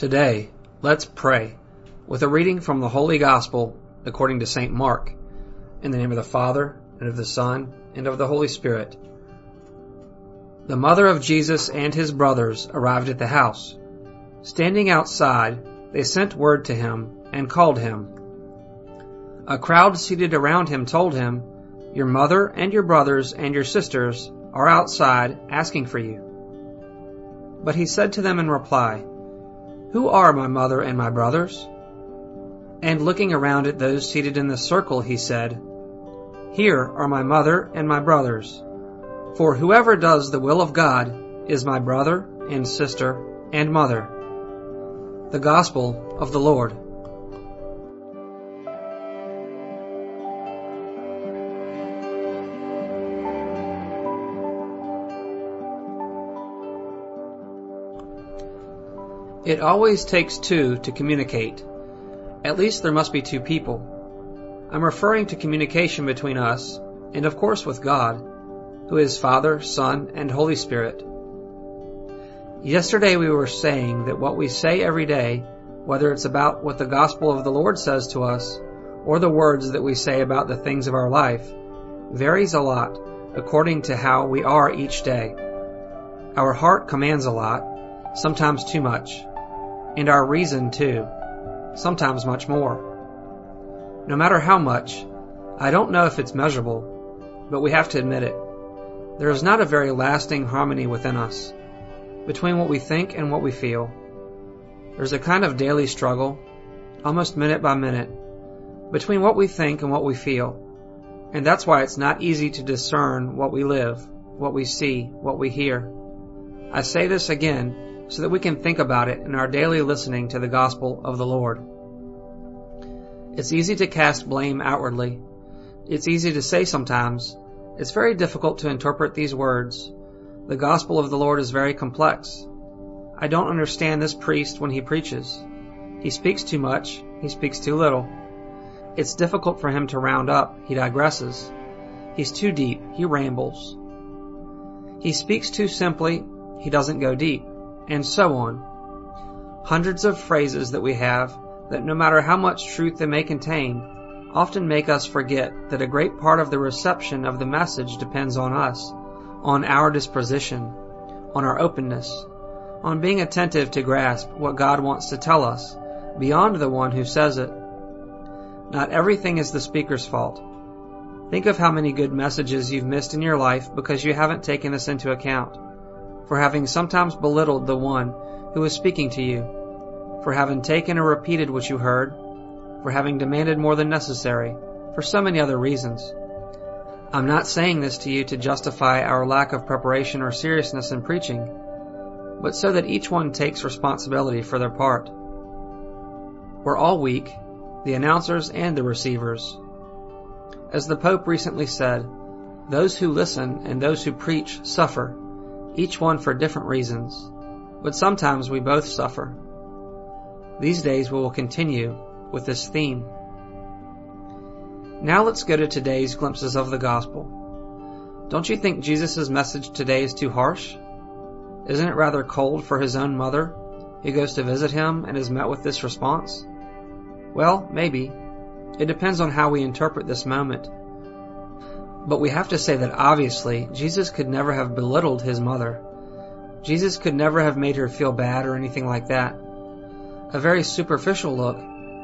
Today, let's pray with a reading from the Holy Gospel according to St. Mark. In the name of the Father, and of the Son, and of the Holy Spirit. The mother of Jesus and his brothers arrived at the house. Standing outside, they sent word to him and called him. A crowd seated around him told him, Your mother and your brothers and your sisters are outside asking for you. But he said to them in reply, Who are my mother and my brothers? And looking around at those seated in the circle, he said, Here are my mother and my brothers. For whoever does the will of God is my brother and sister and mother. The Gospel of the Lord. It always takes two to communicate. At least there must be two people. I'm referring to communication between us, and of course with God, who is Father, Son, and Holy Spirit. Yesterday we were saying that what we say every day, whether it's about what the gospel of the Lord says to us, or the words that we say about the things of our life, varies a lot according to how we are each day. Our heart commands a lot, sometimes too much and our reason too, sometimes much more. No matter how much, I don't know if it's measurable, but we have to admit it. There is not a very lasting harmony within us, between what we think and what we feel. There's a kind of daily struggle, almost minute by minute, between what we think and what we feel. And that's why it's not easy to discern what we live, what we see, what we hear. I say this again so that we can think about it in our daily listening to the gospel of the Lord. It's easy to cast blame outwardly. It's easy to say sometimes. It's very difficult to interpret these words. The gospel of the Lord is very complex. I don't understand this priest when he preaches. He speaks too much. He speaks too little. It's difficult for him to round up. He digresses. He's too deep. He rambles. He speaks too simply. He doesn't go deep and so on. Hundreds of phrases that we have that no matter how much truth they may contain, often make us forget that a great part of the reception of the message depends on us, on our disposition, on our openness, on being attentive to grasp what God wants to tell us, beyond the one who says it. Not everything is the speaker's fault. Think of how many good messages you've missed in your life because you haven't taken this into account for having sometimes belittled the one who was speaking to you, for having taken or repeated what you heard, for having demanded more than necessary, for so many other reasons. I'm not saying this to you to justify our lack of preparation or seriousness in preaching, but so that each one takes responsibility for their part. We're all weak, the announcers and the receivers. As the Pope recently said, those who listen and those who preach suffer each one for different reasons, but sometimes we both suffer. These days we will continue with this theme. Now let's go to today's glimpses of the gospel. Don't you think Jesus' message today is too harsh? Isn't it rather cold for his own mother, who goes to visit him and is met with this response? Well, maybe. It depends on how we interpret this moment but we have to say that obviously Jesus could never have belittled his mother. Jesus could never have made her feel bad or anything like that. A very superficial look,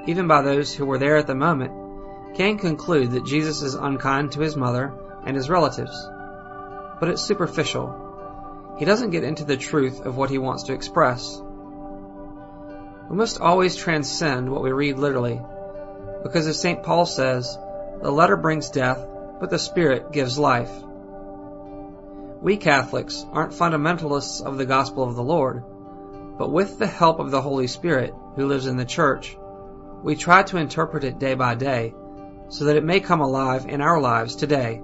even by those who were there at the moment, can conclude that Jesus is unkind to his mother and his relatives. But it's superficial. He doesn't get into the truth of what he wants to express. We must always transcend what we read literally, because as St. Paul says, the letter brings death, but the Spirit gives life. We Catholics aren't fundamentalists of the gospel of the Lord, but with the help of the Holy Spirit who lives in the church, we try to interpret it day by day so that it may come alive in our lives today.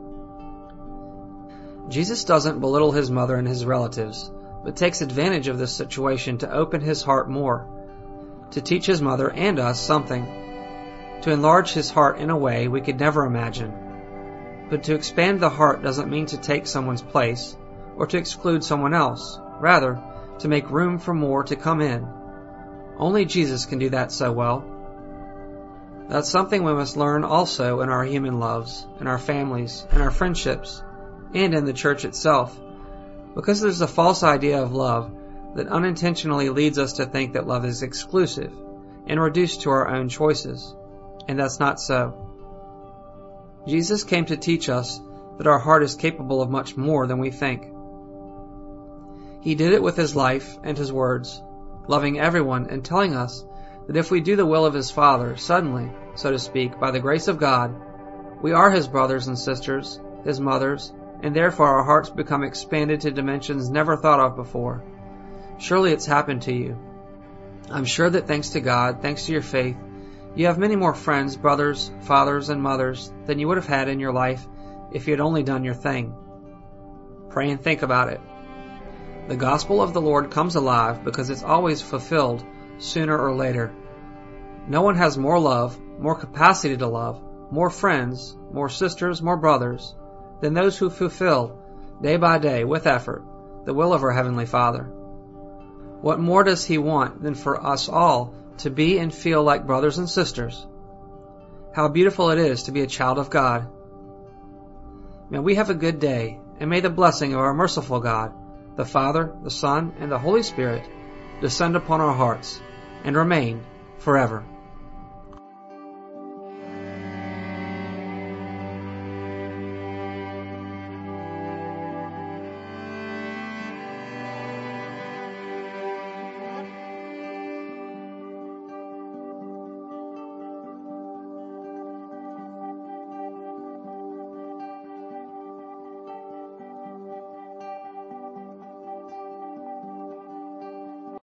Jesus doesn't belittle his mother and his relatives, but takes advantage of this situation to open his heart more, to teach his mother and us something, to enlarge his heart in a way we could never imagine. But to expand the heart doesn't mean to take someone's place or to exclude someone else. Rather, to make room for more to come in. Only Jesus can do that so well. That's something we must learn also in our human loves, in our families, in our friendships, and in the church itself. Because there's a false idea of love that unintentionally leads us to think that love is exclusive and reduced to our own choices. And that's not so. Jesus came to teach us that our heart is capable of much more than we think. He did it with his life and his words, loving everyone and telling us that if we do the will of his Father, suddenly, so to speak, by the grace of God, we are his brothers and sisters, his mothers, and therefore our hearts become expanded to dimensions never thought of before. Surely it's happened to you. I'm sure that thanks to God, thanks to your faith, you have many more friends, brothers, fathers, and mothers than you would have had in your life if you had only done your thing. Pray and think about it. The gospel of the Lord comes alive because it's always fulfilled sooner or later. No one has more love, more capacity to love, more friends, more sisters, more brothers than those who fulfill, day by day, with effort, the will of our Heavenly Father. What more does He want than for us all to be and feel like brothers and sisters? How beautiful it is to be a child of God. May we have a good day, and may the blessing of our merciful God, the Father, the Son, and the Holy Spirit descend upon our hearts and remain forever.